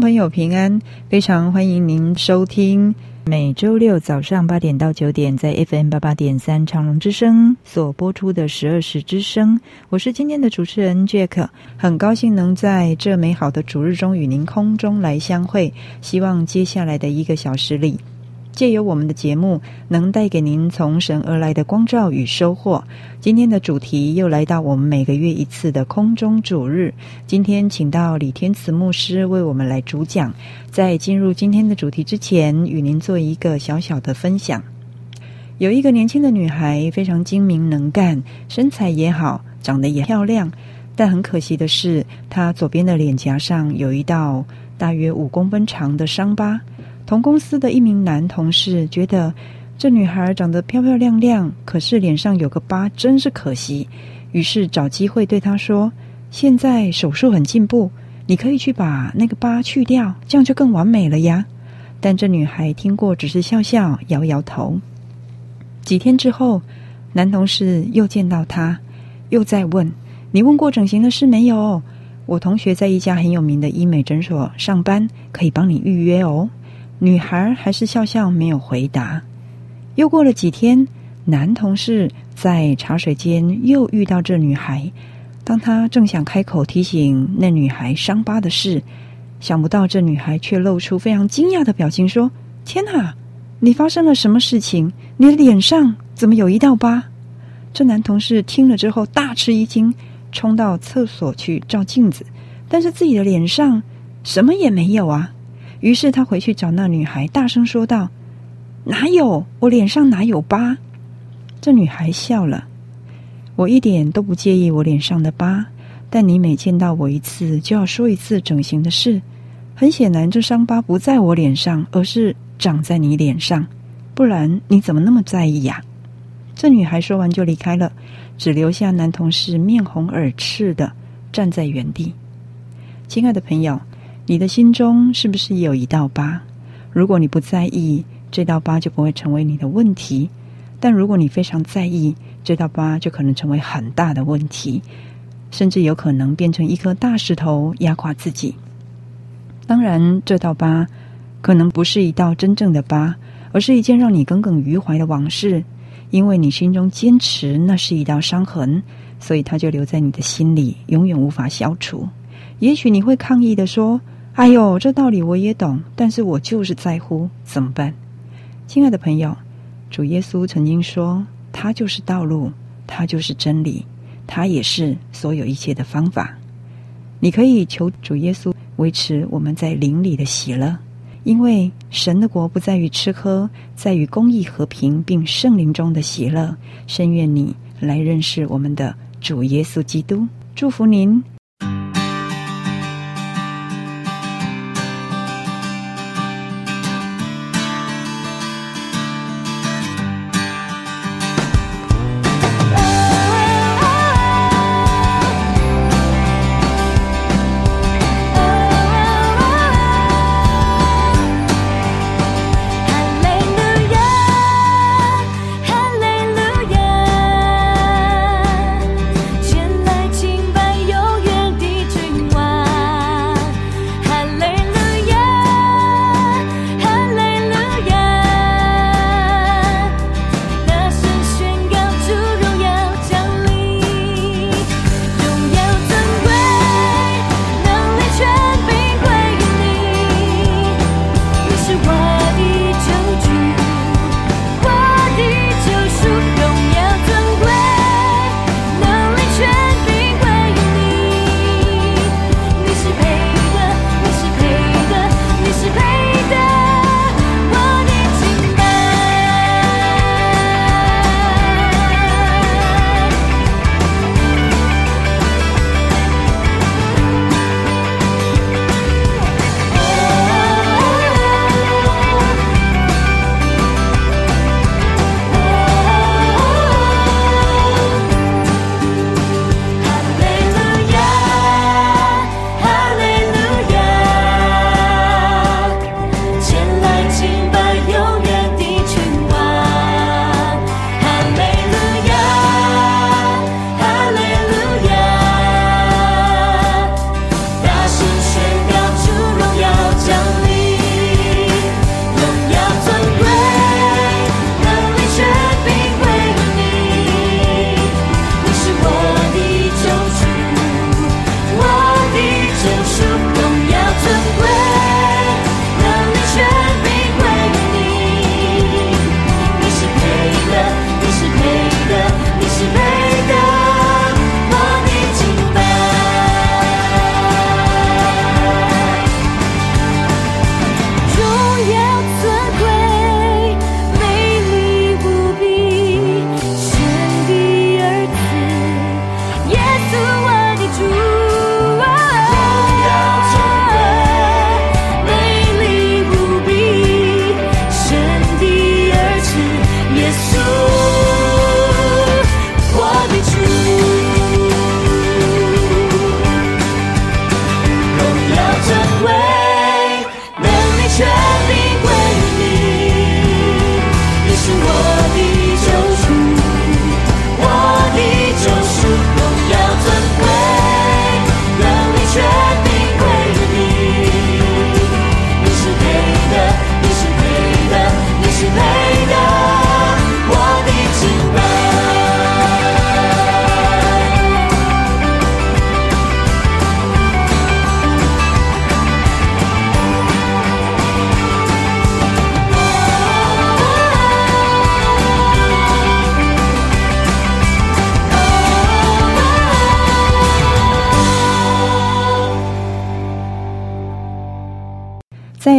朋友平安，非常欢迎您收听每周六早上八点到九点在 FM 八八点三长隆之声所播出的十二时之声。我是今天的主持人 Jack，很高兴能在这美好的主日中与您空中来相会。希望接下来的一个小时里，借由我们的节目，能带给您从神而来的光照与收获。今天的主题又来到我们每个月一次的空中主日。今天请到李天慈牧师为我们来主讲。在进入今天的主题之前，与您做一个小小的分享。有一个年轻的女孩，非常精明能干，身材也好，长得也漂亮，但很可惜的是，她左边的脸颊上有一道大约五公分长的伤疤。同公司的一名男同事觉得这女孩长得漂漂亮亮，可是脸上有个疤，真是可惜。于是找机会对她说：“现在手术很进步，你可以去把那个疤去掉，这样就更完美了呀。”但这女孩听过，只是笑笑，摇摇头。几天之后，男同事又见到她，又在问：“你问过整形的事没有？我同学在一家很有名的医美诊所上班，可以帮你预约哦。”女孩还是笑笑，没有回答。又过了几天，男同事在茶水间又遇到这女孩。当他正想开口提醒那女孩伤疤的事，想不到这女孩却露出非常惊讶的表情，说：“天哪，你发生了什么事情？你的脸上怎么有一道疤？”这男同事听了之后大吃一惊，冲到厕所去照镜子，但是自己的脸上什么也没有啊。于是他回去找那女孩，大声说道。哪有？我脸上哪有疤？这女孩笑了。我一点都不介意我脸上的疤，但你每见到我一次，就要说一次整形的事。很显然，这伤疤不在我脸上，而是长在你脸上。不然你怎么那么在意呀？这女孩说完就离开了，只留下男同事面红耳赤的站在原地。亲爱的朋友，你的心中是不是也有一道疤？如果你不在意，这道疤就不会成为你的问题，但如果你非常在意，这道疤就可能成为很大的问题，甚至有可能变成一颗大石头压垮自己。当然，这道疤可能不是一道真正的疤，而是一件让你耿耿于怀的往事，因为你心中坚持那是一道伤痕，所以它就留在你的心里，永远无法消除。也许你会抗议地说：“哎呦，这道理我也懂，但是我就是在乎，怎么办？”亲爱的朋友，主耶稣曾经说：“他就是道路，他就是真理，他也是所有一切的方法。”你可以求主耶稣维持我们在灵里的喜乐，因为神的国不在于吃喝，在于公义、和平，并圣灵中的喜乐。深愿你来认识我们的主耶稣基督，祝福您。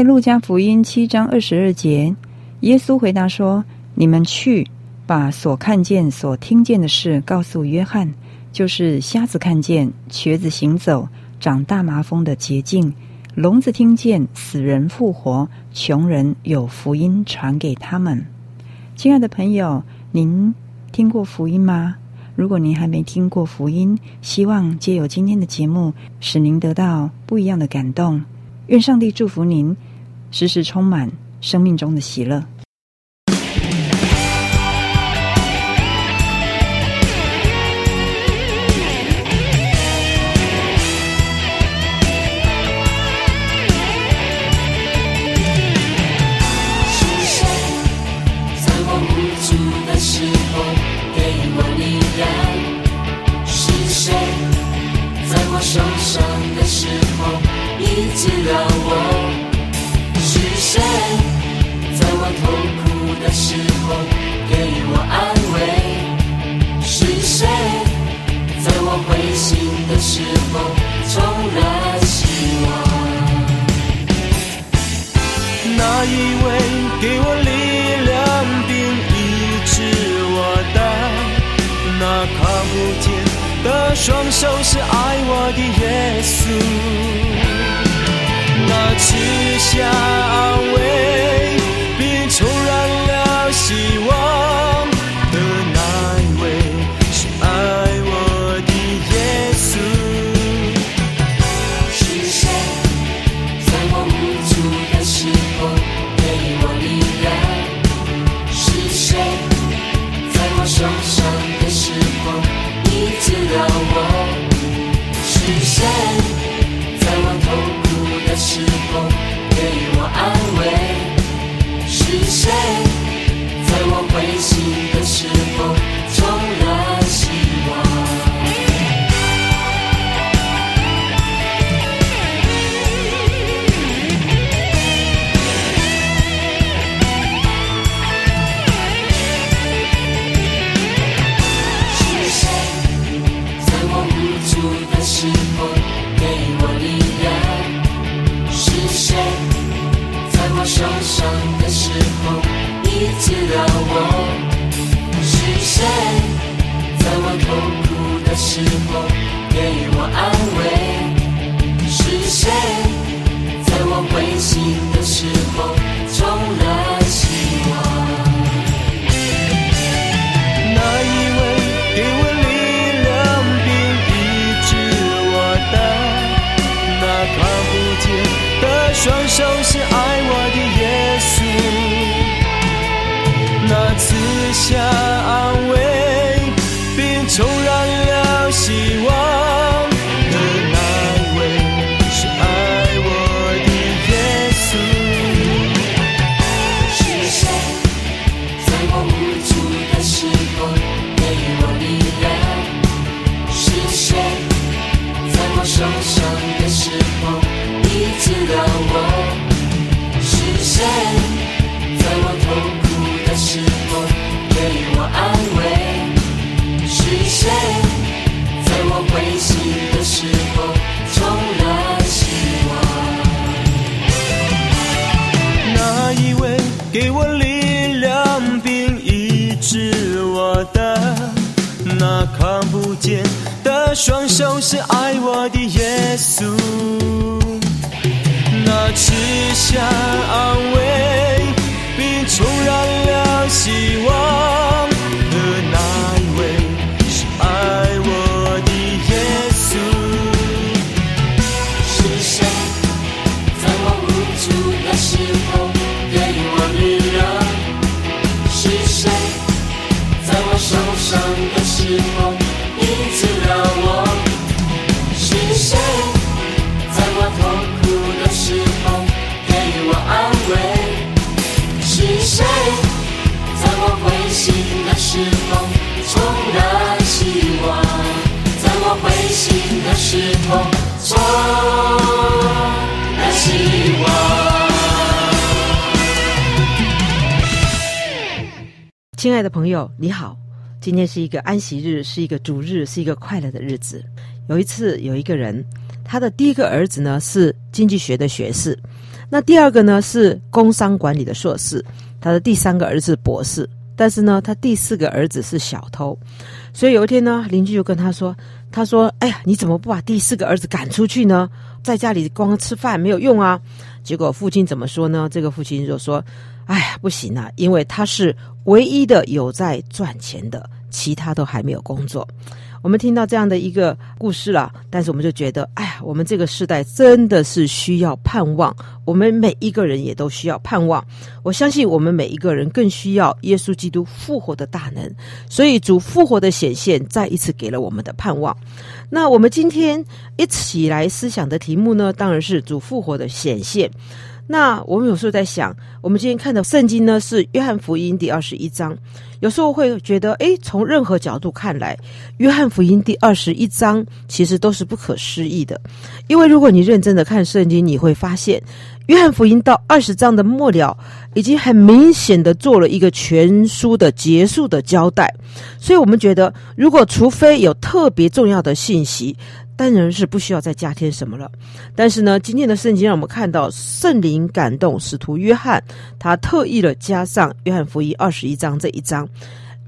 在路加福音七章二十二节，耶稣回答说：“你们去，把所看见、所听见的事告诉约翰，就是瞎子看见，瘸子行走，长大麻风的洁净，聋子听见，死人复活，穷人有福音传给他们。”亲爱的朋友，您听过福音吗？如果您还没听过福音，希望借由今天的节目，使您得到不一样的感动。愿上帝祝福您，时时充满生命中的喜乐。受伤的时候，你记得我谁在我痛苦的时候给我安慰？是谁在我灰心的时候重燃希望？那一位给我力量并医治我的，那看不见的双手，是爱我的耶稣。那慈祥。你好，今天是一个安息日，是一个主日，是一个快乐的日子。有一次，有一个人，他的第一个儿子呢是经济学的学士。那第二个呢是工商管理的硕士，他的第三个儿子博士，但是呢，他第四个儿子是小偷。所以有一天呢，邻居就跟他说：“他说，哎呀，你怎么不把第四个儿子赶出去呢？在家里光吃饭没有用啊。”结果父亲怎么说呢？这个父亲就说：“哎呀，不行啊，因为他是唯一的有在赚钱的，其他都还没有工作。”我们听到这样的一个故事了，但是我们就觉得，哎呀，我们这个时代真的是需要盼望，我们每一个人也都需要盼望。我相信我们每一个人更需要耶稣基督复活的大能，所以主复活的显现再一次给了我们的盼望。那我们今天一起来思想的题目呢，当然是主复活的显现。那我们有时候在想，我们今天看的圣经呢，是约翰福音第二十一章。有时候会觉得，诶，从任何角度看来，约翰福音第二十一章其实都是不可思议的。因为如果你认真的看圣经，你会发现，约翰福音到二十章的末了，已经很明显的做了一个全书的结束的交代。所以我们觉得，如果除非有特别重要的信息，当然是不需要再加添什么了，但是呢，今天的圣经让我们看到圣灵感动使徒约翰，他特意的加上约翰福音二十一章这一章，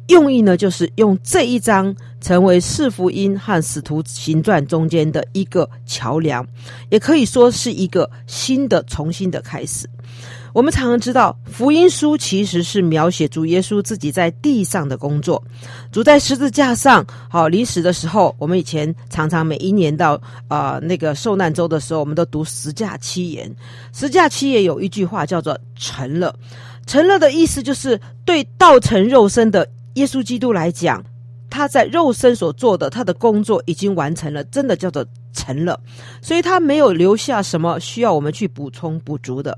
用意呢就是用这一章成为四福音和使徒行传中间的一个桥梁，也可以说是一个新的、重新的开始。我们常常知道，福音书其实是描写主耶稣自己在地上的工作。主在十字架上，好临死的时候，我们以前常常每一年到啊、呃、那个受难周的时候，我们都读十架七言。十架七言有一句话叫做“成了”，成了的意思就是对道成肉身的耶稣基督来讲，他在肉身所做的他的工作已经完成了，真的叫做成了。所以他没有留下什么需要我们去补充补足的。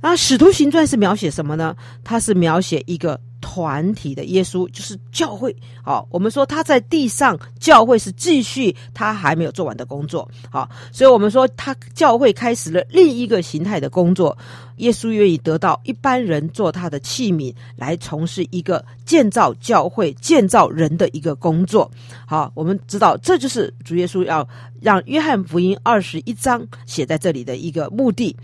那《使徒行传》是描写什么呢？它是描写一个团体的耶稣，就是教会。好，我们说他在地上，教会是继续他还没有做完的工作。好，所以我们说他教会开始了另一个形态的工作。耶稣愿意得到一般人做他的器皿，来从事一个建造教会、建造人的一个工作。好，我们知道这就是主耶稣要让约翰福音二十一章写在这里的一个目的。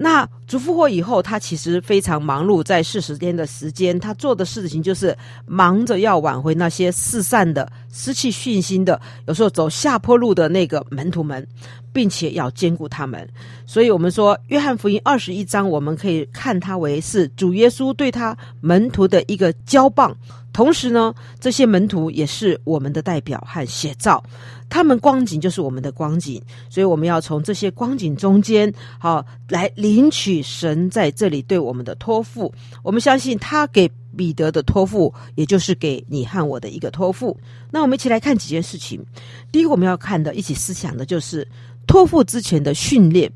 那主复活以后，他其实非常忙碌，在四十天的时间，他做的事情就是忙着要挽回那些四散的、失去信心的，有时候走下坡路的那个门徒们，并且要兼顾他们。所以，我们说约翰福音二十一章，我们可以看它为是主耶稣对他门徒的一个交棒。同时呢，这些门徒也是我们的代表和写照，他们光景就是我们的光景，所以我们要从这些光景中间，好来领取神在这里对我们的托付。我们相信他给彼得的托付，也就是给你和我的一个托付。那我们一起来看几件事情。第一个我们要看的，一起思想的就是托付之前的训练。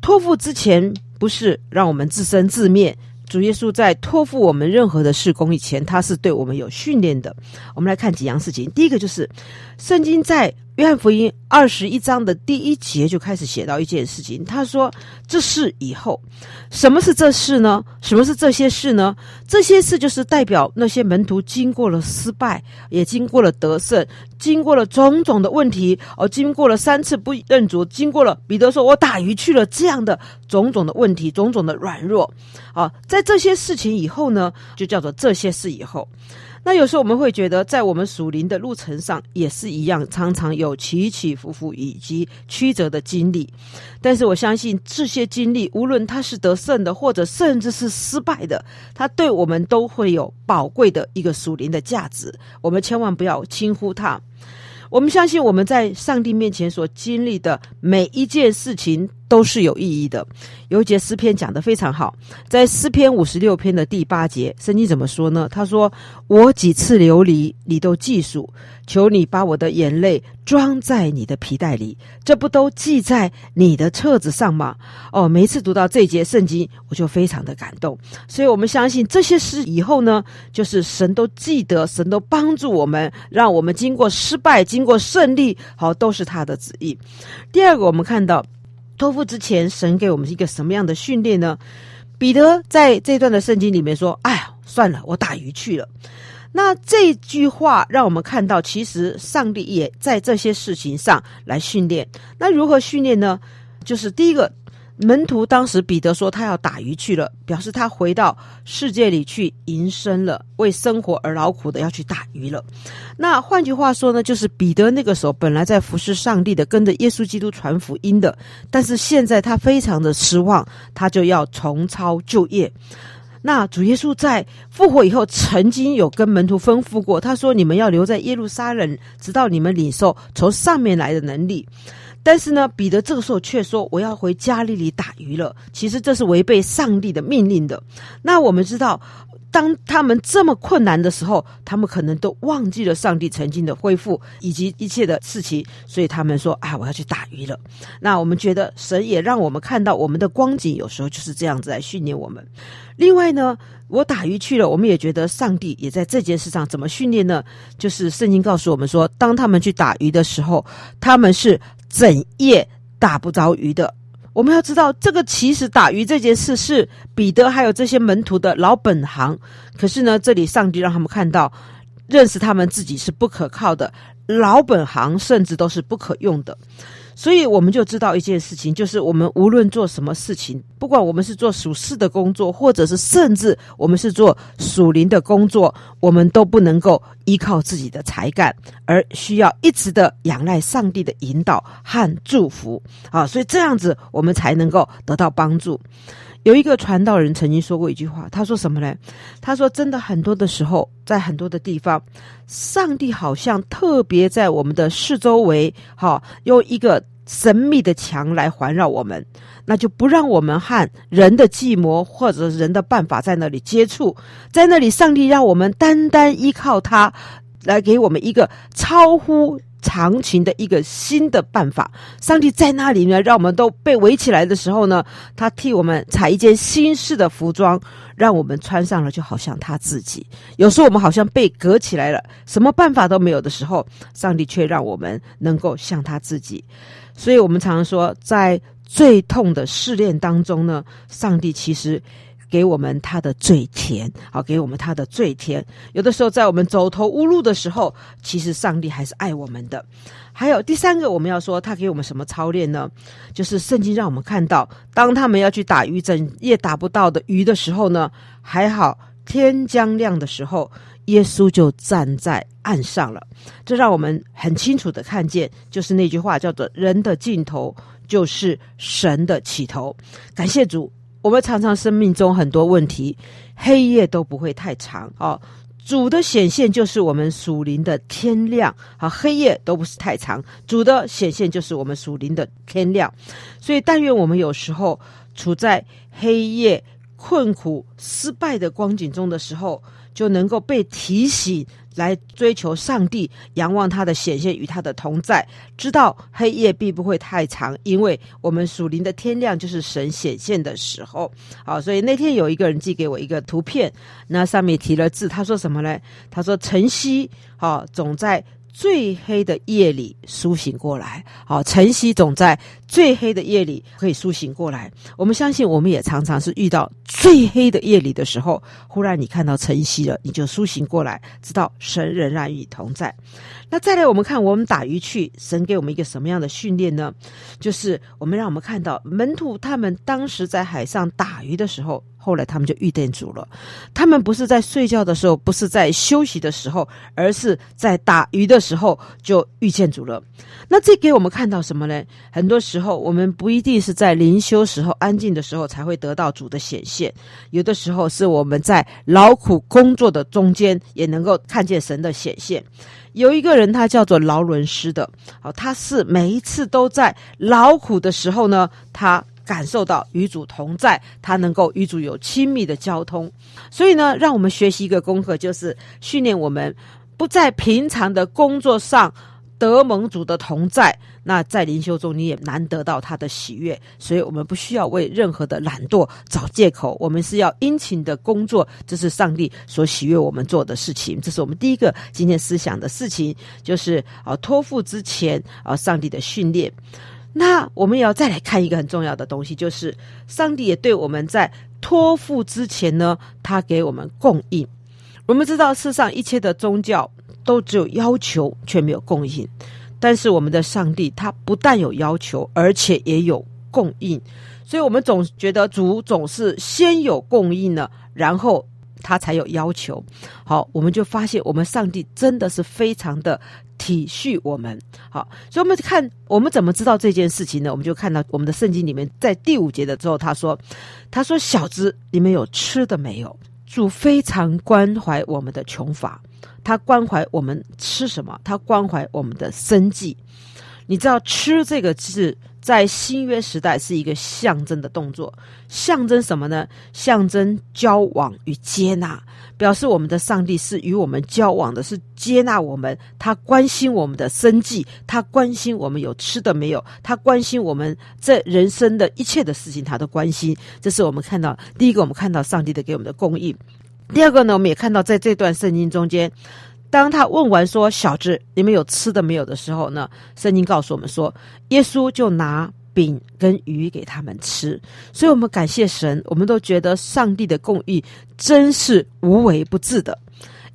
托付之前不是让我们自生自灭。主耶稣在托付我们任何的事工以前，他是对我们有训练的。我们来看几样事情。第一个就是，圣经在约翰福音二十一章的第一节就开始写到一件事情。他说：“这事以后，什么是这事呢？什么是这些事呢？这些事就是代表那些门徒经过了失败，也经过了得胜，经过了种种的问题，而经过了三次不认主，经过了彼得说‘我打鱼去了’这样的种种的问题，种种的软弱。啊，在这些事情以后呢，就叫做这些事以后。”那有时候我们会觉得，在我们属灵的路程上也是一样，常常有起起伏伏以及曲折的经历。但是我相信这些经历，无论它是得胜的，或者甚至是失败的，它对我们都会有宝贵的一个属灵的价值。我们千万不要轻忽它。我们相信我们在上帝面前所经历的每一件事情都是有意义的。有一节诗篇讲得非常好，在诗篇五十六篇的第八节，圣经怎么说呢？他说：“我几次流离，你都记数。求你把我的眼泪装在你的皮袋里，这不都记在你的册子上吗？”哦，每一次读到这节圣经，我就非常的感动。所以，我们相信这些事以后呢，就是神都记得，神都帮助我们，让我们经过失败，经过胜利，好，都是他的旨意。第二个，我们看到。托付之前，神给我们是一个什么样的训练呢？彼得在这段的圣经里面说：“哎呀，算了，我打鱼去了。”那这句话让我们看到，其实上帝也在这些事情上来训练。那如何训练呢？就是第一个，门徒当时彼得说他要打鱼去了，表示他回到世界里去营生了，为生活而劳苦的要去打鱼了。那换句话说呢，就是彼得那个时候本来在服侍上帝的，跟着耶稣基督传福音的，但是现在他非常的失望，他就要重操旧业。那主耶稣在复活以后，曾经有跟门徒吩咐过，他说：“你们要留在耶路撒冷，直到你们领受从上面来的能力。”但是呢，彼得这个时候却说：“我要回加利利打鱼了。”其实这是违背上帝的命令的。那我们知道，当他们这么困难的时候，他们可能都忘记了上帝曾经的恢复以及一切的事情，所以他们说：“啊，我要去打鱼了。”那我们觉得神也让我们看到我们的光景，有时候就是这样子来训练我们。另外呢，我打鱼去了，我们也觉得上帝也在这件事上怎么训练呢？就是圣经告诉我们说，当他们去打鱼的时候，他们是。整夜打不着鱼的，我们要知道，这个其实打鱼这件事是彼得还有这些门徒的老本行。可是呢，这里上帝让他们看到，认识他们自己是不可靠的，老本行甚至都是不可用的。所以我们就知道一件事情，就是我们无论做什么事情，不管我们是做属世的工作，或者是甚至我们是做属灵的工作，我们都不能够依靠自己的才干，而需要一直的仰赖上帝的引导和祝福啊！所以这样子，我们才能够得到帮助。有一个传道人曾经说过一句话，他说什么呢？他说：“真的，很多的时候，在很多的地方，上帝好像特别在我们的四周围，哈，用一个神秘的墙来环绕我们，那就不让我们和人的计谋或者人的办法在那里接触，在那里，上帝让我们单单依靠他，来给我们一个超乎。”长情的一个新的办法，上帝在那里呢，让我们都被围起来的时候呢，他替我们裁一件新式的服装，让我们穿上了，就好像他自己。有时候我们好像被隔起来了，什么办法都没有的时候，上帝却让我们能够像他自己。所以我们常常说，在最痛的试炼当中呢，上帝其实。给我们他的最甜，好，给我们他的最甜。有的时候，在我们走投无路的时候，其实上帝还是爱我们的。还有第三个，我们要说他给我们什么操练呢？就是圣经让我们看到，当他们要去打鱼，整夜打不到的鱼的时候呢，还好天将亮的时候，耶稣就站在岸上了。这让我们很清楚的看见，就是那句话叫做“人的尽头就是神的起头”。感谢主。我们常常生命中很多问题，黑夜都不会太长哦。主的显现就是我们属灵的天亮，好，黑夜都不是太长。主的显现就是我们属灵的天亮，所以但愿我们有时候处在黑夜、困苦、失败的光景中的时候，就能够被提醒。来追求上帝，仰望他的显现与他的同在，知道黑夜并不会太长，因为我们属灵的天亮就是神显现的时候。好，所以那天有一个人寄给我一个图片，那上面提了字，他说什么呢？他说晨曦，好，总在。最黑的夜里苏醒过来，好，晨曦总在最黑的夜里可以苏醒过来。我们相信，我们也常常是遇到最黑的夜里的时候，忽然你看到晨曦了，你就苏醒过来，知道神仍然与你同在。那再来，我们看我们打鱼去，神给我们一个什么样的训练呢？就是我们让我们看到门徒他们当时在海上打鱼的时候。后来他们就遇见主了，他们不是在睡觉的时候，不是在休息的时候，而是在打鱼的时候就遇见主了。那这给我们看到什么呢？很多时候我们不一定是在灵修时候安静的时候才会得到主的显现，有的时候是我们在劳苦工作的中间也能够看见神的显现。有一个人他叫做劳伦斯的，好，他是每一次都在劳苦的时候呢，他。感受到与主同在，他能够与主有亲密的交通，所以呢，让我们学习一个功课，就是训练我们不在平常的工作上得蒙主的同在。那在灵修中，你也难得到他的喜悦，所以我们不需要为任何的懒惰找借口，我们是要殷勤的工作，这是上帝所喜悦我们做的事情。这是我们第一个今天思想的事情，就是啊，托付之前啊，上帝的训练。那我们也要再来看一个很重要的东西，就是上帝也对我们在托付之前呢，他给我们供应。我们知道世上一切的宗教都只有要求，却没有供应。但是我们的上帝他不但有要求，而且也有供应。所以我们总觉得主总是先有供应了，然后他才有要求。好，我们就发现我们上帝真的是非常的体恤我们。好，所以我们看我们怎么知道这件事情呢？我们就看到我们的圣经里面，在第五节的时候，他说：“他说小子，你们有吃的没有？”主非常关怀我们的穷乏，他关怀我们吃什么，他关怀我们的生计。你知道“吃”这个字在新约时代是一个象征的动作，象征什么呢？象征交往与接纳，表示我们的上帝是与我们交往的，是接纳我们，他关心我们的生计，他关心我们有吃的没有，他关心我们这人生的一切的事情，他都关心。这是我们看到第一个，我们看到上帝的给我们的供应；第二个呢，我们也看到在这段圣经中间。当他问完说：“小子，你们有吃的没有？”的时候呢，圣经告诉我们说，耶稣就拿饼跟鱼给他们吃。所以，我们感谢神，我们都觉得上帝的供应真是无微不至的。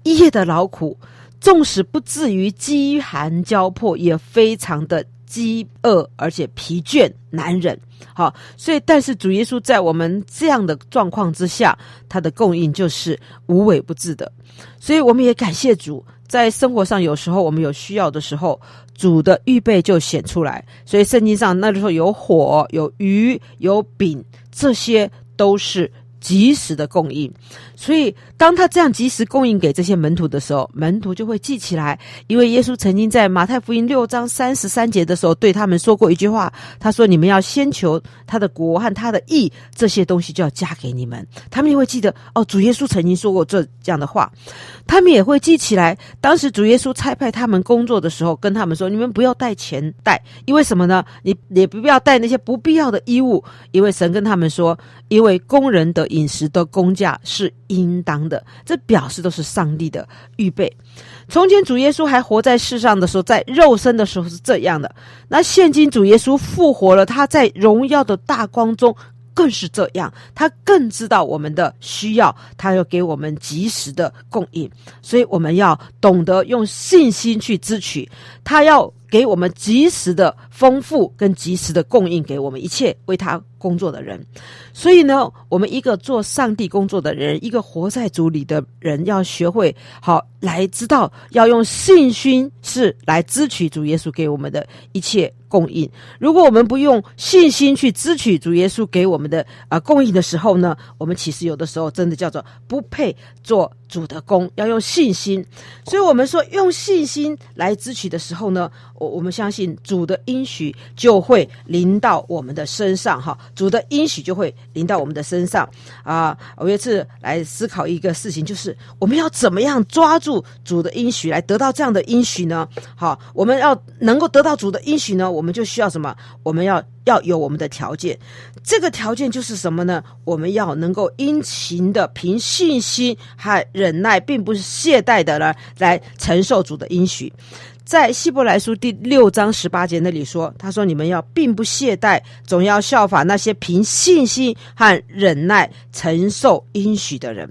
一夜的劳苦，纵使不至于饥寒交迫，也非常的饥饿，而且疲倦难忍。好，所以，但是主耶稣在我们这样的状况之下，他的供应就是无微不至的。所以，我们也感谢主，在生活上有时候我们有需要的时候，主的预备就显出来。所以，圣经上那时候有火、有鱼、有饼，这些都是。及时的供应，所以当他这样及时供应给这些门徒的时候，门徒就会记起来，因为耶稣曾经在马太福音六章三十三节的时候对他们说过一句话，他说：“你们要先求他的国和他的义，这些东西就要加给你们。”他们也会记得哦，主耶稣曾经说过这这样的话，他们也会记起来，当时主耶稣差派他们工作的时候，跟他们说：“你们不要带钱带，因为什么呢？你也不要带那些不必要的衣物，因为神跟他们说，因为工人的。”饮食的工价是应当的，这表示都是上帝的预备。从前主耶稣还活在世上的时候，在肉身的时候是这样的。那现今主耶稣复活了，他在荣耀的大光中更是这样。他更知道我们的需要，他要给我们及时的供应。所以我们要懂得用信心去支取，他要给我们及时的丰富跟及时的供应，给我们一切为他工作的人。所以呢，我们一个做上帝工作的人，一个活在主里的人，要学会好来知道，要用信心是来支取主耶稣给我们的一切供应。如果我们不用信心去支取主耶稣给我们的啊、供应的时候呢，我们其实有的时候真的叫做不配做主的工。要用信心，所以我们说用信心来支取的时候呢，我我们相信主的应许就会临到我们的身上哈，主的应许就会。临到我们的身上啊！我有一次来思考一个事情，就是我们要怎么样抓住主的应许来得到这样的应许呢？好，我们要能够得到主的应许呢，我们就需要什么？我们要要有我们的条件。这个条件就是什么呢？我们要能够殷勤的凭信心还忍耐，并不是懈怠的来来承受主的应许。在希伯来书第六章十八节那里说：“他说你们要并不懈怠，总要效法那些凭信心和忍耐承受应许的人。”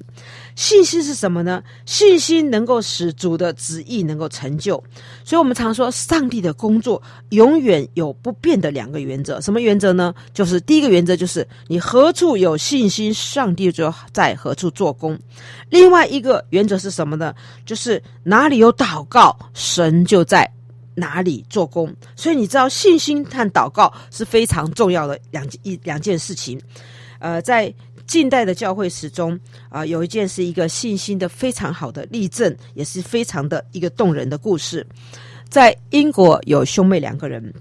信心是什么呢？信心能够使主的旨意能够成就，所以我们常说，上帝的工作永远有不变的两个原则。什么原则呢？就是第一个原则就是你何处有信心，上帝就在何处做工。另外一个原则是什么呢？就是哪里有祷告，神就在哪里做工。所以你知道，信心和祷告是非常重要的两一两件事情。呃，在。近代的教会史中啊、有一件是一个信心的非常好的例证，也是非常的一个动人的故事。在英国有兄妹两个人，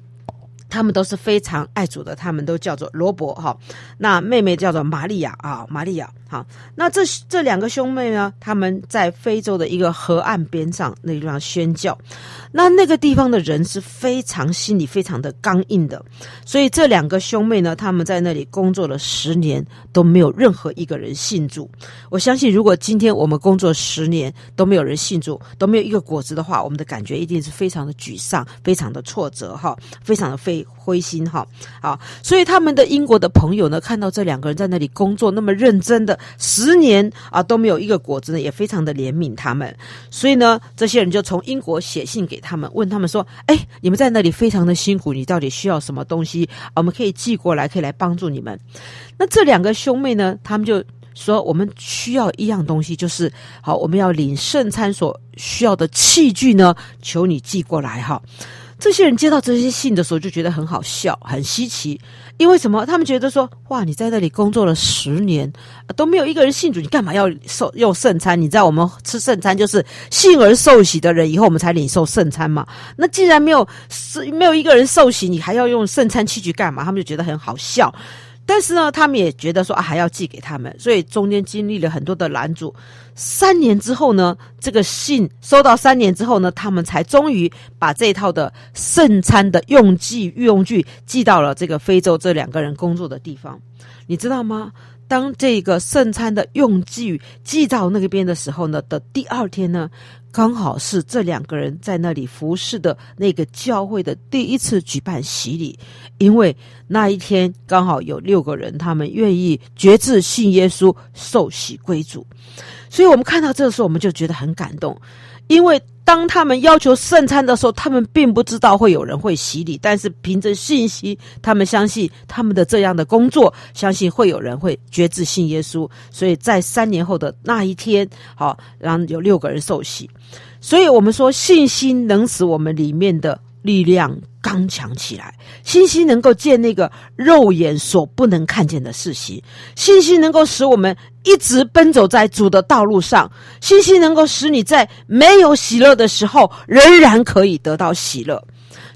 他们都是非常爱主的，他们都叫做罗伯哈，那妹妹叫做玛利亚啊，玛利亚。好，那这这两个兄妹呢，他们在非洲的一个河岸边上那地方宣教。那那个地方的人是非常心里非常的刚硬的，所以这两个兄妹呢，他们在那里工作了十年，都没有任何一个人信主。我相信，如果今天我们工作十年都没有人信主，都没有一个果子的话，我们的感觉一定是非常的沮丧，非常的挫折哈，非常的非灰心哈。好，所以他们的英国的朋友呢，看到这两个人在那里工作那么认真的，十年啊都没有一个果子呢，也非常的怜悯他们。所以呢，这些人就从英国写信给他们，问他们说：“哎，你们在那里非常的辛苦，你到底需要什么东西？我们可以寄过来，可以来帮助你们。”那这两个兄妹呢，他们就说：“我们需要一样东西，就是好，我们要领圣餐所需要的器具呢，求你寄过来哈。”这些人接到这些信的时候，就觉得很好笑，很稀奇，因为什么？他们觉得说：“哇，你在那里工作了十年，都没有一个人信主，你干嘛要受用圣餐？你知道我们吃圣餐就是信而受洗的人，以后我们才领受圣餐嘛。那既然没有没有一个人受洗，你还要用圣餐器具干嘛？他们就觉得很好笑。”但是呢，他们也觉得说啊，还要寄给他们，所以中间经历了很多的拦阻。三年之后呢，这个信收到三年之后呢，他们才终于把这套的圣餐的用具、用具寄到了这个非洲这两个人工作的地方。你知道吗？当这个圣餐的用具寄到那个边的时候呢，的第二天呢，刚好是这两个人在那里服侍的那个教会的第一次举办洗礼，因为那一天刚好有六个人，他们愿意决志信耶稣，受洗归主，所以我们看到这个时候，我们就觉得很感动，因为。当他们要求圣餐的时候，他们并不知道会有人会洗礼，但是凭着信心，他们相信他们的这样的工作，相信会有人会决志信耶稣。所以在三年后的那一天，好，然后有六个人受洗。所以我们说，信心能使我们里面的。力量刚强起来，信心能够见那个肉眼所不能看见的事情，信心能够使我们一直奔走在主的道路上，信心能够使你在没有喜乐的时候，仍然可以得到喜乐。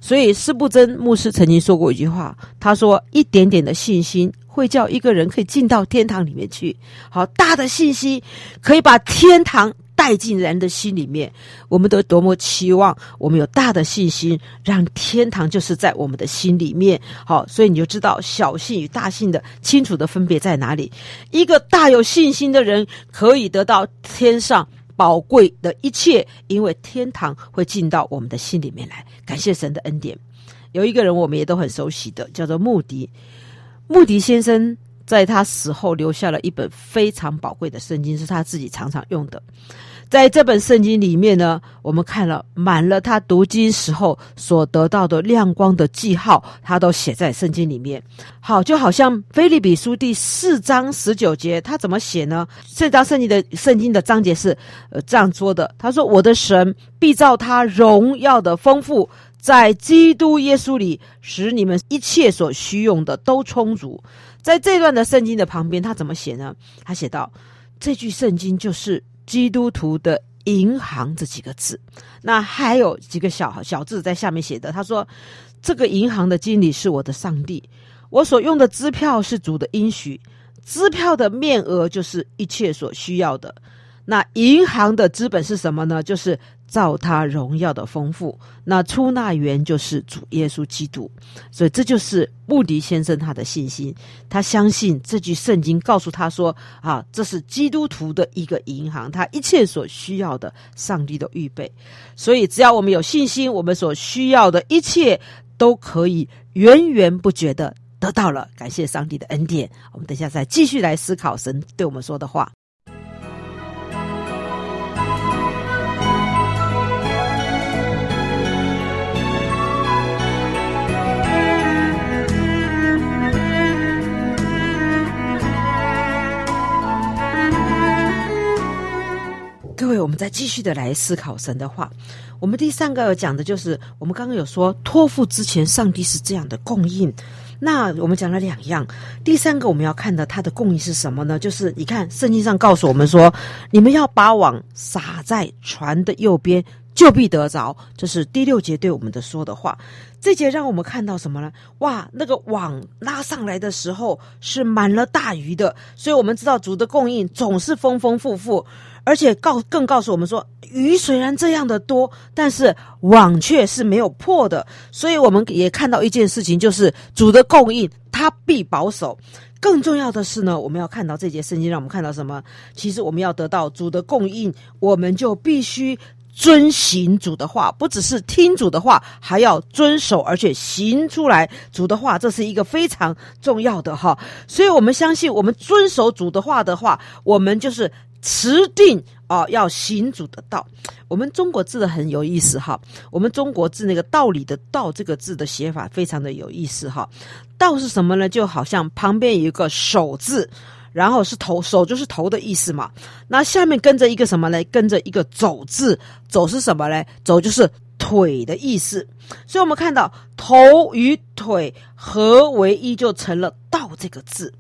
所以，司布真牧师曾经说过一句话，他说：“一点点的信心会叫一个人可以进到天堂里面去，好大的信心可以把天堂。”带进人的心里面，我们都多么期望我们有大的信心，让天堂就是在我们的心里面。好，所以你就知道小信与大信的清楚的分别在哪里。一个大有信心的人，可以得到天上宝贵的一切，因为天堂会进到我们的心里面来。感谢神的恩典。有一个人我们也都很熟悉的，叫做穆迪。穆迪先生。在他死后留下了一本非常宝贵的圣经，是他自己常常用的。在这本圣经里面呢，我们看了满了他读经时候所得到的亮光的记号，他都写在圣经里面。好，就好像腓立比书第四章十九节，他怎么写呢？这章圣经的圣经的章节是呃这样说的：他说，我的神必照他荣耀的丰富，在基督耶稣里，使你们一切所需用的都充足。在这段的圣经的旁边，他怎么写呢？他写道：“这句圣经就是基督徒的银行这几个字。那还有几个小小字在下面写的。他说：‘这个银行的经理是我的上帝，我所用的支票是主的应许，支票的面额就是一切所需要的。那银行的资本是什么呢？就是。’”照他荣耀的丰富，那出纳员就是主耶稣基督，所以这就是穆迪先生他的信心。他相信这句圣经告诉他说：“啊，这是基督徒的一个银行，他一切所需要的，上帝都预备。所以只要我们有信心，我们所需要的一切都可以源源不绝的得到了。感谢上帝的恩典。我们等一下再继续来思考神对我们说的话。”各位，我们再继续的来思考神的话。我们第三个讲的就是，我们刚刚有说托付之前，上帝是这样的供应。那我们讲了两样，第三个我们要看的它的供应是什么呢？就是你看圣经上告诉我们说，你们要把网撒在船的右边，就必得着。这是第六节对我们的说的话。这节让我们看到什么呢？哇，那个网拉上来的时候是满了大鱼的，所以我们知道主的供应总是丰丰富富。而且告更告诉我们说，鱼虽然这样的多，但是网却是没有破的。所以我们也看到一件事情，就是主的供应，他必保守。更重要的是呢，我们要看到这节圣经，让我们看到什么？其实我们要得到主的供应，我们就必须遵行主的话，不只是听主的话，还要遵守，而且行出来主的话，这是一个非常重要的哈。所以，我们相信，我们遵守主的话的话，我们就是持定啊、呃，要行主的道。我们中国字的很有意思哈，我们中国字那个道理的道这个字的写法非常的有意思哈。道是什么呢？就好像旁边有一个手字。然后是头，手就是头的意思嘛。那下面跟着一个什么呢？跟着一个走字，走是什么呢？走就是腿的意思。所以我们看到头与腿合为一，就成了道这个字。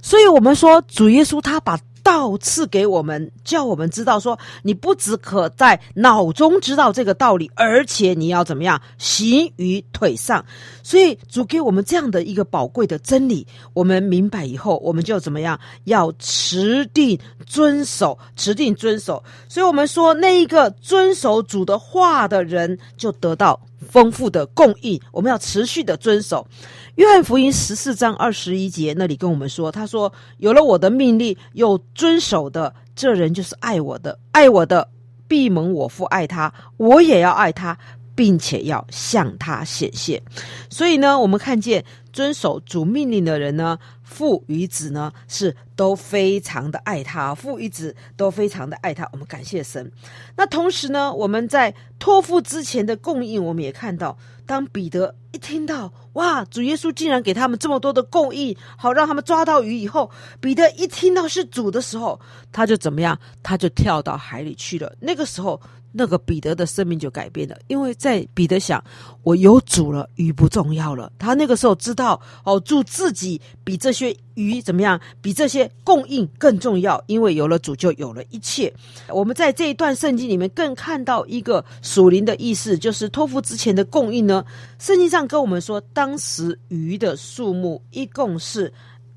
所以我们说主耶稣他把。道赐给我们，叫我们知道说，你不只可在脑中知道这个道理，而且你要怎么样行于腿上。所以主给我们这样的一个宝贵的真理，我们明白以后，我们就怎么样要持定遵守，持定遵守。所以我们说，那一个遵守主的话的人，就得到丰富的供应。我们要持续的遵守。约翰福音十四章二十一节那里跟我们说：“他说，有了我的命令又遵守的，这人就是爱我的。爱我的，必蒙我父爱他，我也要爱他，并且要向他显现。所以呢，我们看见遵守主命令的人呢，父与子呢是都非常的爱他，父与子都非常的爱他。我们感谢神。那同时呢，我们在托付之前的供应，我们也看到。”当彼得一听到哇，主耶稣竟然给他们这么多的供应，好让他们抓到鱼以后，彼得一听到是主的时候，他就怎么样？他就跳到海里去了。那个时候。那个彼得的生命就改变了，因为在彼得想，我有主了，鱼不重要了。他那个时候知道，哦，主自己比这些鱼怎么样，比这些供应更重要。因为有了主，就有了一切。我们在这一段圣经里面更看到一个属灵的意思，就是托付之前的供应呢。圣经上跟我们说，当时鱼的数目一共是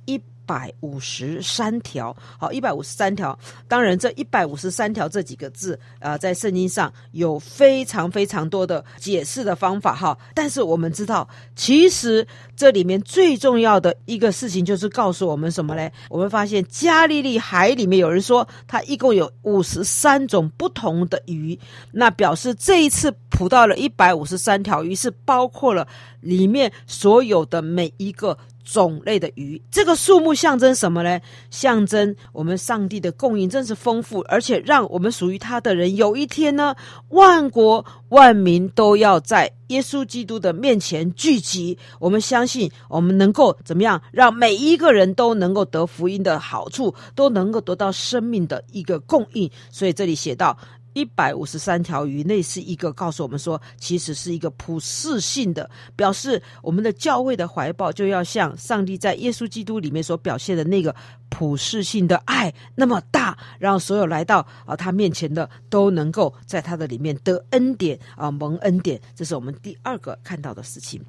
一。百五十三条，好，一百五十三条。当然，这一百五十三条这几个字，呃，在圣经上有非常非常多的解释的方法，哈。但是我们知道，其实这里面最重要的一个事情，就是告诉我们什么嘞？我们发现加利利海里面有人说，它一共有五十三种不同的鱼，那表示这一次捕到了一百五十三条鱼，是包括了里面所有的每一个。种类的鱼，这个数目象征什么呢？象征我们上帝的供应真是丰富，而且让我们属于他的人，有一天呢，万国万民都要在耶稣基督的面前聚集。我们相信，我们能够怎么样，让每一个人都能够得福音的好处，都能够得到生命的一个供应。所以这里写到。一百五十三条鱼，那是一个告诉我们说，其实是一个普世性的表示。我们的教会的怀抱就要像上帝在耶稣基督里面所表现的那个普世性的爱那么大，让所有来到啊他面前的都能够在他的里面得恩典啊蒙恩典。这是我们第二个看到的事情。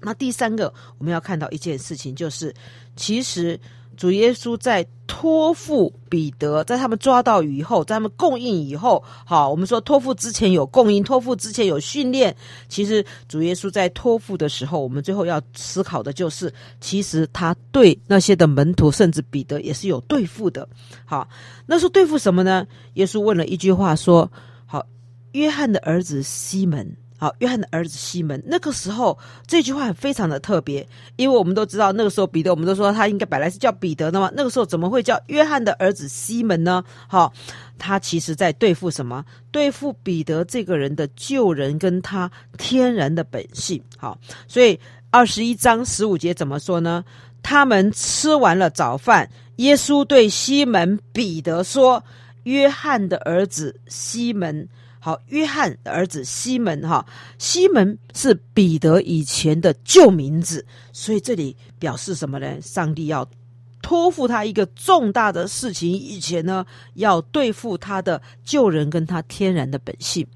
那第三个我们要看到一件事情，就是其实。主耶稣在托付彼得，在他们抓到鱼以后，在他们供应以后，好，我们说托付之前有供应，托付之前有训练。其实主耶稣在托付的时候，我们最后要思考的就是，其实他对那些的门徒，甚至彼得也是有对付的。好，那是对付什么呢？耶稣问了一句话说：“好，约翰的儿子西门。”好，约翰的儿子西门，那个时候这句话非常的特别，因为我们都知道那个时候彼得，我们都说他应该本来是叫彼得的嘛，那个时候怎么会叫约翰的儿子西门呢？好，他其实在对付什么？对付彼得这个人的救人跟他天然的本性。好，所以二十一章十五节怎么说呢？他们吃完了早饭，耶稣对西门彼得说：“约翰的儿子西门。”好，约翰的儿子西门，哈，西门是彼得以前的旧名字，所以这里表示什么呢？上帝要。托付他一个重大的事情以前呢，要对付他的救人跟他天然的本性。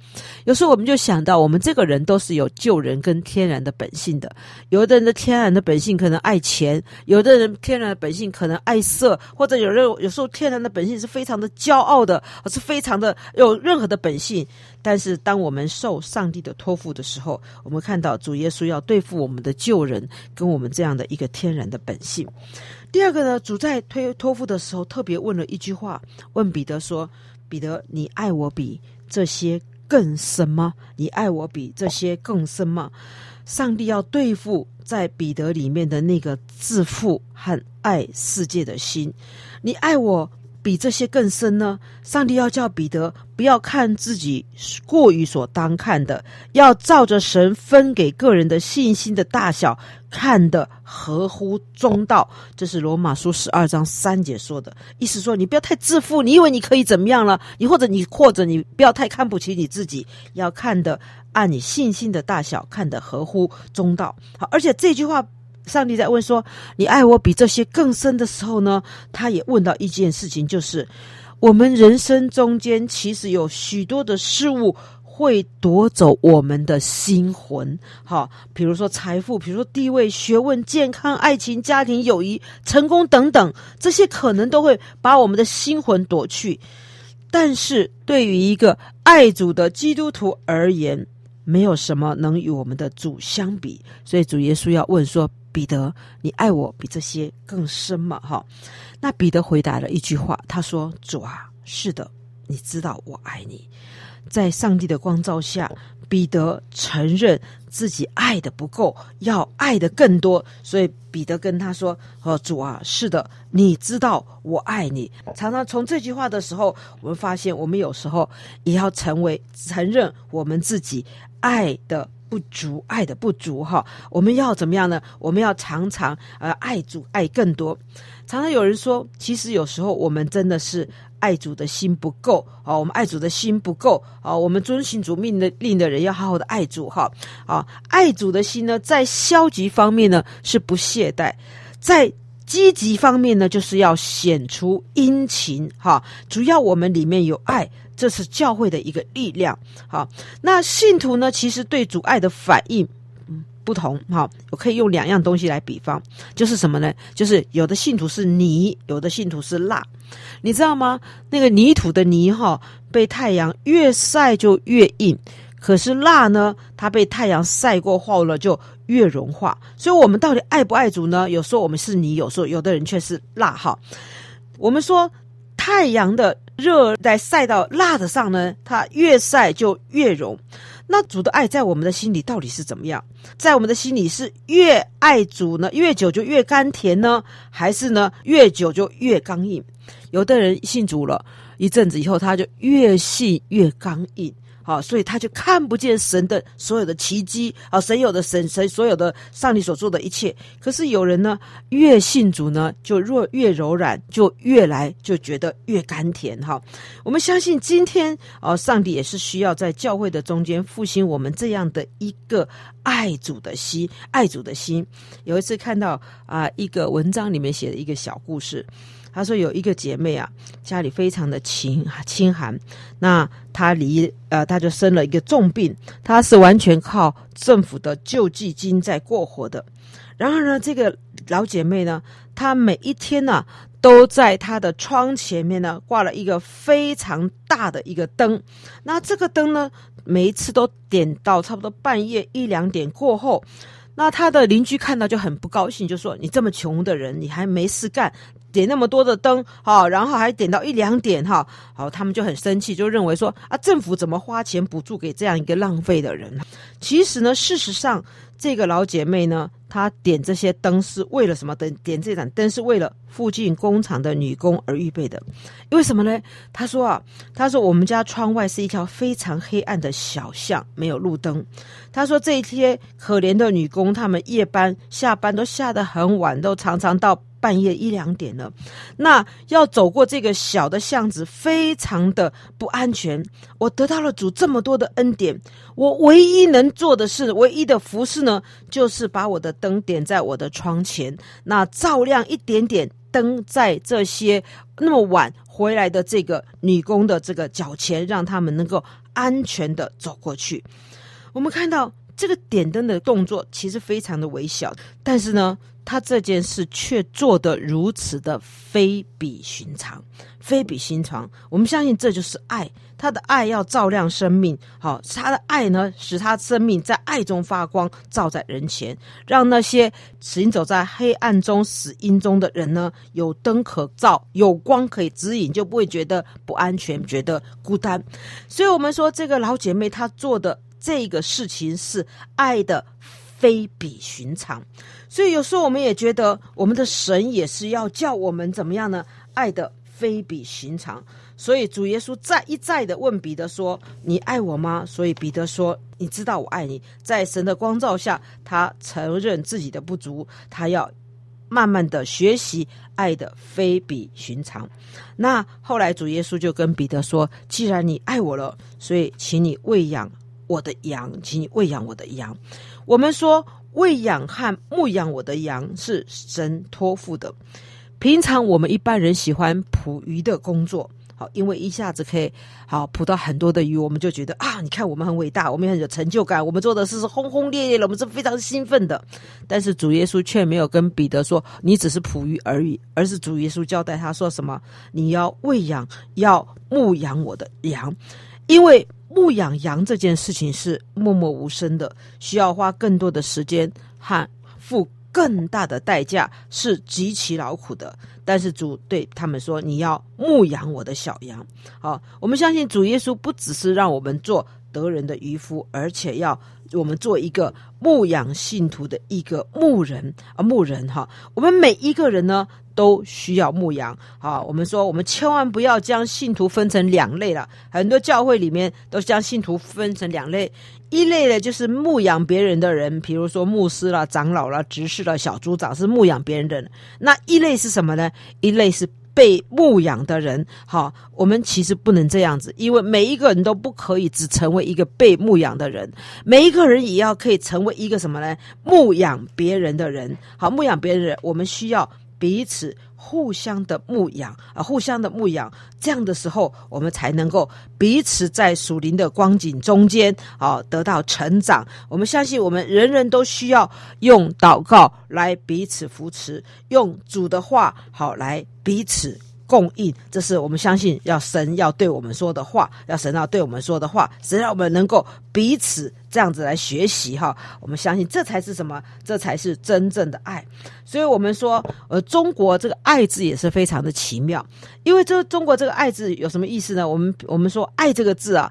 有时候我们就想到，我们这个人都是有救人跟天然的本性的。有的人的天然的本性可能爱钱，有的人天然的本性可能爱色，或者有人有时候天然的本性是非常的骄傲的，是非常的有任何的本性。但是当我们受上帝的托付的时候，我们看到主耶稣要对付我们的救人跟我们这样的一个天然的本性。第二个呢，主在推托付的时候，特别问了一句话，问彼得说：“彼得，你爱我比这些更深吗？你爱我比这些更深吗？上帝要对付在彼得里面的那个自负和爱世界的心。你爱我比这些更深呢？上帝要叫彼得不要看自己过于所当看的，要照着神分给个人的信心的大小看得合乎中道。这是罗马书十二章三节说的意思，说你不要太自负，你以为你可以怎么样了？你或者你或者你不要太看不起你自己，要看的按你信心的大小看得合乎中道。好，而且这句话。上帝在问说：“你爱我比这些更深的时候呢？”他也问到一件事情，就是我们人生中间其实有许多的事物会夺走我们的心魂，哈，比如说财富，比如说地位、学问、健康、爱情、家庭、友谊、成功等等，这些可能都会把我们的心魂夺去。但是对于一个爱主的基督徒而言，没有什么能与我们的主相比。所以主耶稣要问说。彼得，你爱我比这些更深嘛？哈，那彼得回答了一句话，他说：“主啊，是的，你知道我爱你。”在上帝的光照下，彼得承认自己爱的不够，要爱的更多。所以彼得跟他说：“哦，主啊，是的，你知道我爱你。”常常从这句话的时候，我们发现，我们有时候也要成为承认我们自己爱的。不足，爱的不足哈，我们要怎么样呢？我们要常常呃爱主爱更多。常常有人说，其实有时候我们真的是爱主的心不够哦，我们爱主的心不够哦，我们遵循主命的令的人要好好的爱主哈啊，爱主的心呢，在消极方面呢是不懈怠，在积极方面呢就是要显出殷勤哈，主要我们里面有爱。这是教会的一个力量，好，那信徒呢？其实对主爱的反应不同，哈，我可以用两样东西来比方，就是什么呢？就是有的信徒是泥，有的信徒是蜡，你知道吗？那个泥土的泥哈，被太阳越晒就越硬，可是蜡呢，它被太阳晒过后了就越融化。所以，我们到底爱不爱主呢？有时候我们是泥，有时候有的人却是蜡。哈，我们说太阳的。热在晒到蜡的上呢，它越晒就越融。那主的爱在我们的心里到底是怎么样？在我们的心里是越爱主呢，越久就越甘甜呢，还是呢越久就越刚硬？有的人信主了一阵子以后，他就越信越刚硬。好，所以他就看不见神的所有的奇迹啊，神有的神神所有的上帝所做的一切。可是有人呢，越信主呢，就若越柔软，就越来就觉得越甘甜。哈，我们相信今天啊，上帝也是需要在教会的中间复兴我们这样的一个爱主的心，爱主的心。有一次看到啊，一个文章里面写的一个小故事。他说有一个姐妹啊，家里非常的清清寒，那她离呃，她就生了一个重病，她是完全靠政府的救济金在过活的。然而呢，这个老姐妹呢，她每一天呢，都在她的窗前面呢挂了一个非常大的一个灯。那这个灯呢，每一次都点到差不多半夜一两点过后，那他的邻居看到就很不高兴，就说：“你这么穷的人，你还没事干。”点那么多的灯，好，然后还点到一两点，哈，好，他们就很生气，就认为说啊，政府怎么花钱补助给这样一个浪费的人？其实呢，事实上，这个老姐妹呢，他点这些灯是为了什么？灯点这盏灯是为了附近工厂的女工而预备的。因为什么呢？他说啊，他说我们家窗外是一条非常黑暗的小巷，没有路灯。他说这一些可怜的女工，她们夜班下班都下得很晚，都常常到。半夜一两点了，那要走过这个小的巷子，非常的不安全。我得到了主这么多的恩典，我唯一能做的事，唯一的服饰呢，就是把我的灯点在我的窗前，那照亮一点点灯在这些那么晚回来的这个女工的这个脚前，让他们能够安全的走过去。我们看到这个点灯的动作其实非常的微小，但是呢，他这件事却做得如此的非比寻常，非比寻常。我们相信这就是爱，他的爱要照亮生命，好，他的爱呢，使他生命在爱中发光，照在人前，让那些行走在黑暗中、死因中的人呢，有灯可照，有光可以指引，就不会觉得不安全，觉得孤单。所以，我们说这个老姐妹她做的这个事情是爱的非比寻常。所以有时候我们也觉得，我们的神也是要叫我们怎么样呢？爱的非比寻常。所以主耶稣再一再的问彼得说：“你爱我吗？”所以彼得说：“你知道我爱你。”在神的光照下，他承认自己的不足，他要慢慢的学习爱的非比寻常。那后来主耶稣就跟彼得说：“既然你爱我了，所以请你喂养我的羊，请你喂养我的羊。”我们说。喂养和牧养我的羊是神托付的。平常我们一般人喜欢捕鱼的工作，好，因为一下子可以好捕到很多的鱼，我们就觉得啊，你看我们很伟大，我们很有成就感，我们做的事是轰轰烈烈的，我们是非常兴奋的。但是主耶稣却没有跟彼得说，你只是捕鱼而已，而是主耶稣交代他说什么？你要喂养，要牧养我的羊，因为。牧养羊这件事情是默默无声的，需要花更多的时间和付更大的代价，是极其劳苦的。但是主对他们说：“你要牧养我的小羊。”好，我们相信主耶稣不只是让我们做得人的渔夫，而且要我们做一个牧养信徒的一个牧人啊，牧人哈。我们每一个人呢，都需要牧养。啊，我们说，我们千万不要将信徒分成两类了。很多教会里面都将信徒分成两类，一类呢就是牧养别人的人，比如说牧师啦、长老啦、执事啦、小组长是牧养别人的人。那一类是什么呢？一类是被牧养的人。好，我们其实不能这样子，因为每一个人都不可以只成为一个被牧养的人，每一个人也要可以成为一个什么呢？牧养别人的人。好，牧养别人的人，我们需要。彼此互相的牧养啊，互相的牧养，这样的时候，我们才能够彼此在属灵的光景中间啊，得到成长。我们相信，我们人人都需要用祷告来彼此扶持，用主的话好来彼此。供应，这是我们相信要神要对我们说的话，要神要对我们说的话，神让我们能够彼此这样子来学习哈。我们相信这才是什么？这才是真正的爱。所以我们说，呃，中国这个“爱”字也是非常的奇妙，因为这中国这个“爱”字有什么意思呢？我们我们说“爱”这个字啊，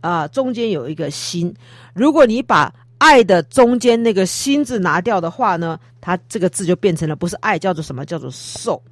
啊、中间有一个心。如果你把“爱”的中间那个心字拿掉的话呢，它这个字就变成了不是爱，叫做什么？叫做受。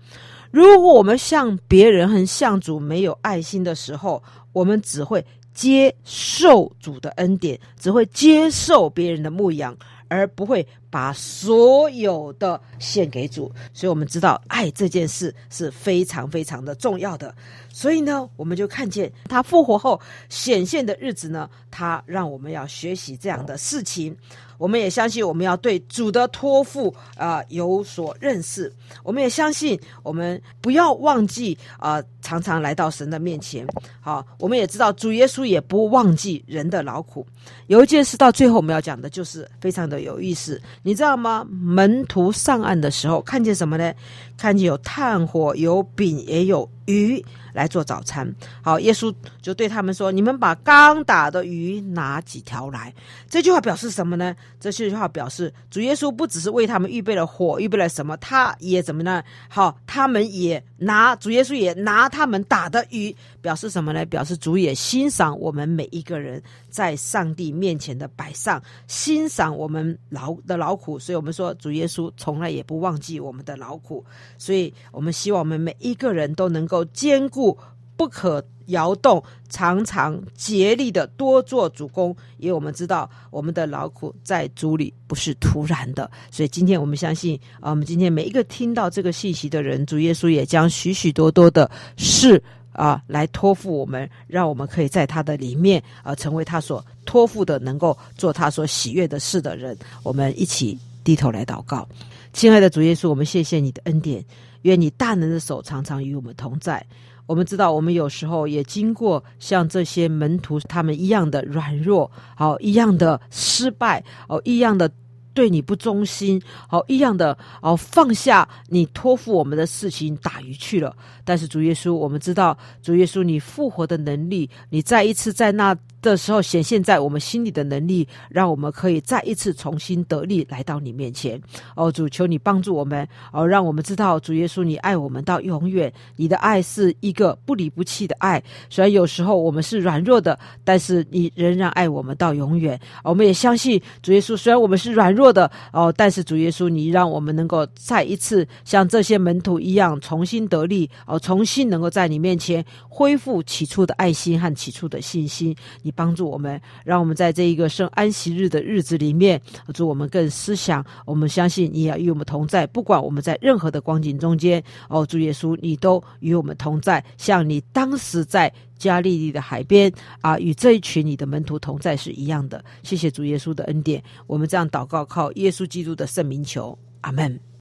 如果我们向别人和向主没有爱心的时候，我们只会接受主的恩典，只会接受别人的牧养，而不会把所有的献给主。所以，我们知道爱这件事是非常非常的重要的。所以呢，我们就看见他复活后显现的日子呢，他让我们要学习这样的事情。我们也相信，我们要对主的托付啊、有所认识。我们也相信，我们不要忘记啊、常常来到神的面前。好，我们也知道，主耶稣也不忘记人的劳苦。有一件事到最后我们要讲的，就是非常的有意思，你知道吗？门徒上岸的时候，看见什么呢？看见有炭火，有饼，也有鱼。来做早餐。好，耶稣就对他们说：“你们把刚打的鱼拿几条来。”这句话表示什么呢？这句话表示主耶稣不只是为他们预备了火，预备了什么，他也怎么呢？好，他们也拿主耶稣也拿他们打的鱼，表示什么呢？表示主也欣赏我们每一个人在上帝面前的摆上，欣赏我们劳的劳苦。所以我们说，主耶稣从来也不忘记我们的劳苦。所以我们希望我们每一个人都能够兼顾。不可摇动，常常竭力的多做主工，因为我们知道我们的劳苦在主里不是突然的，所以今天我们相信啊，我们今天每一个听到这个信息的人，主耶稣也将许许多多的事啊来托付我们，让我们可以在他的里面啊成为他所托付的，能够做他所喜悦的事的人。我们一起低头来祷告，亲爱的主耶稣，我们谢谢你的恩典，愿你大能的手常常与我们同在。我们知道，我们有时候也经过像这些门徒他们一样的软弱，好一样的失败，哦一样的。对你不忠心，好一样的哦，放下你托付我们的事情，打鱼去了。但是主耶稣，我们知道主耶稣你复活的能力，你再一次在那的时候显现在我们心里的能力，让我们可以再一次重新得力来到你面前。哦，主求你帮助我们，哦，让我们知道主耶稣你爱我们到永远，你的爱是一个不离不弃的爱。虽然有时候我们是软弱的，但是你仍然爱我们到永远。我们也相信主耶稣，虽然我们是软弱。的哦，但是主耶稣，你让我们能够再一次像这些门徒一样重新得力哦，重新能够在你面前恢复起初的爱心和起初的信心。你帮助我们，让我们在这一个圣安息日的日子里面，主我们更思想，我们相信你要与我们同在，不管我们在任何的光景中间哦，主耶稣，你都与我们同在，像你当时在。加利利的海边啊，与这一群你的门徒同在是一样的。谢谢主耶稣的恩典，我们这样祷告，靠耶稣基督的圣名求，阿门。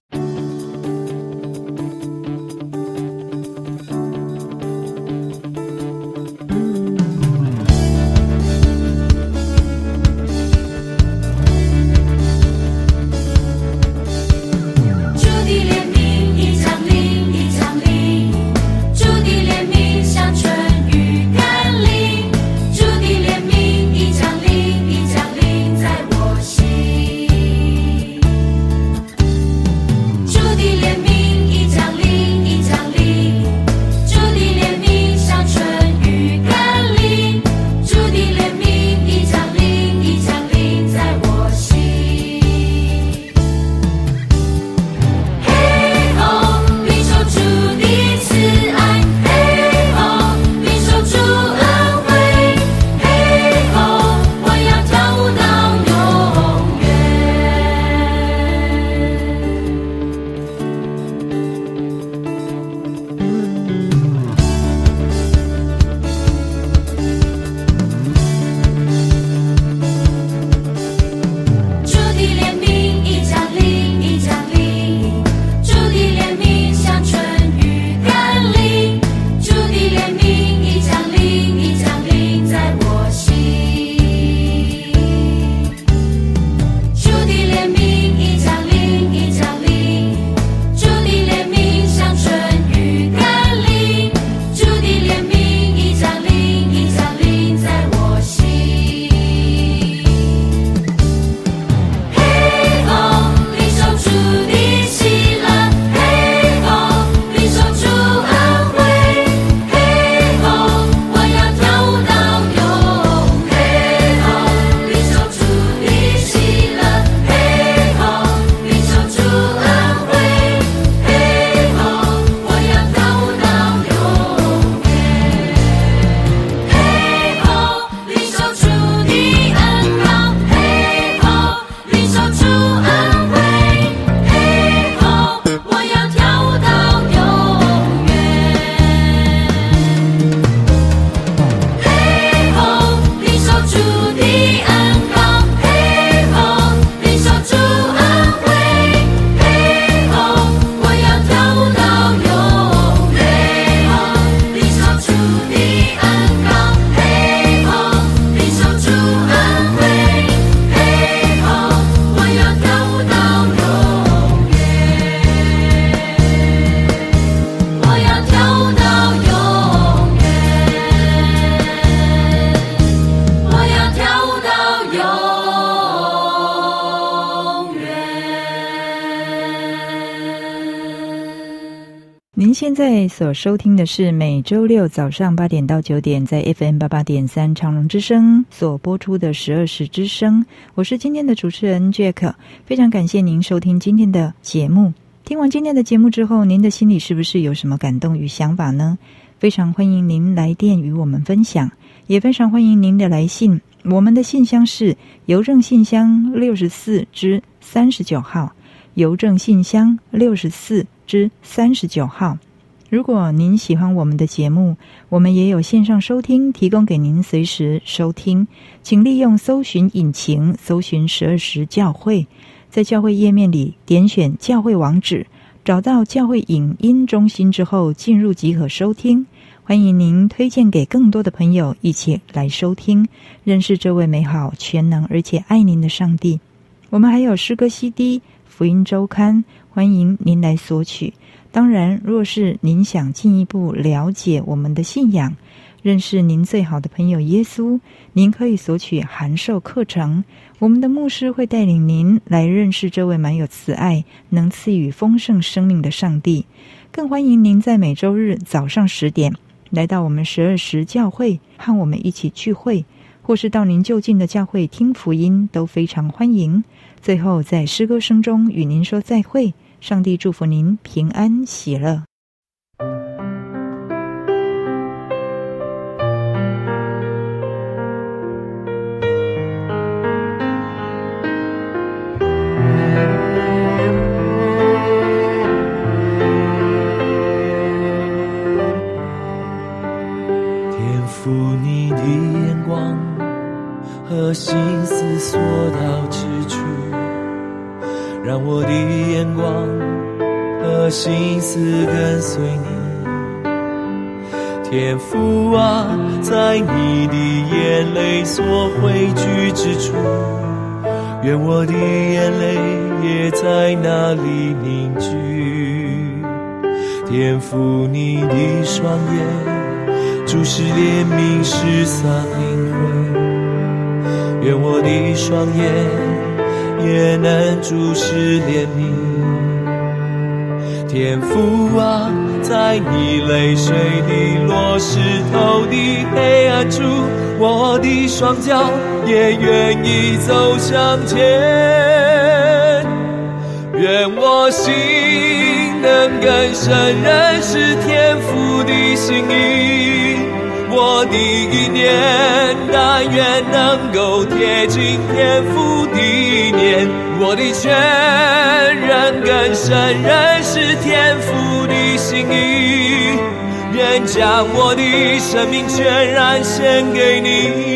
现在所收听的是每周六早上八点到九点，在 FM 八八点三长隆之声所播出的十二时之声。我是今天的主持人 Jack，非常感谢您收听今天的节目。听完今天的节目之后，您的心里是不是有什么感动与想法呢？非常欢迎您来电与我们分享，也非常欢迎您的来信。我们的信箱是邮政信箱六十四之三十九号，邮政信箱六十四之三十九号。如果您喜欢我们的节目，我们也有线上收听，提供给您随时收听。请利用搜寻引擎搜寻十二时教会，在教会页面里点选教会网址，找到教会影音中心之后，进入即可收听。欢迎您推荐给更多的朋友一起来收听，认识这位美好、全能而且爱您的上帝。我们还有诗歌 CD、福音周刊，欢迎您来索取。当然，若是您想进一步了解我们的信仰，认识您最好的朋友耶稣，您可以索取函授课程。我们的牧师会带领您来认识这位满有慈爱、能赐予丰盛生命的上帝。更欢迎您在每周日早上十点。来到我们十二时教会，和我们一起聚会，或是到您就近的教会听福音，都非常欢迎。最后，在诗歌声中与您说再会，上帝祝福您平安喜乐。所汇聚之处，愿我的眼泪也在那里凝聚。天父，你的双眼注视怜悯失丧灵魂。愿我的双眼也能注视怜悯，天父啊，在你泪水滴落石头的黑暗处，我的双脚也愿意走向前。愿我心能更深认识天父的心意。我的意念，但愿能够贴近天父的念；我的全人更深认识天父的心意，愿将我的生命全然献给你。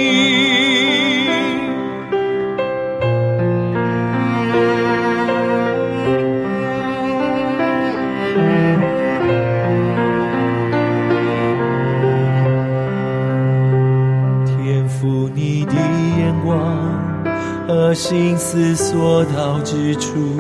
天赋你的眼光和心思所到之处。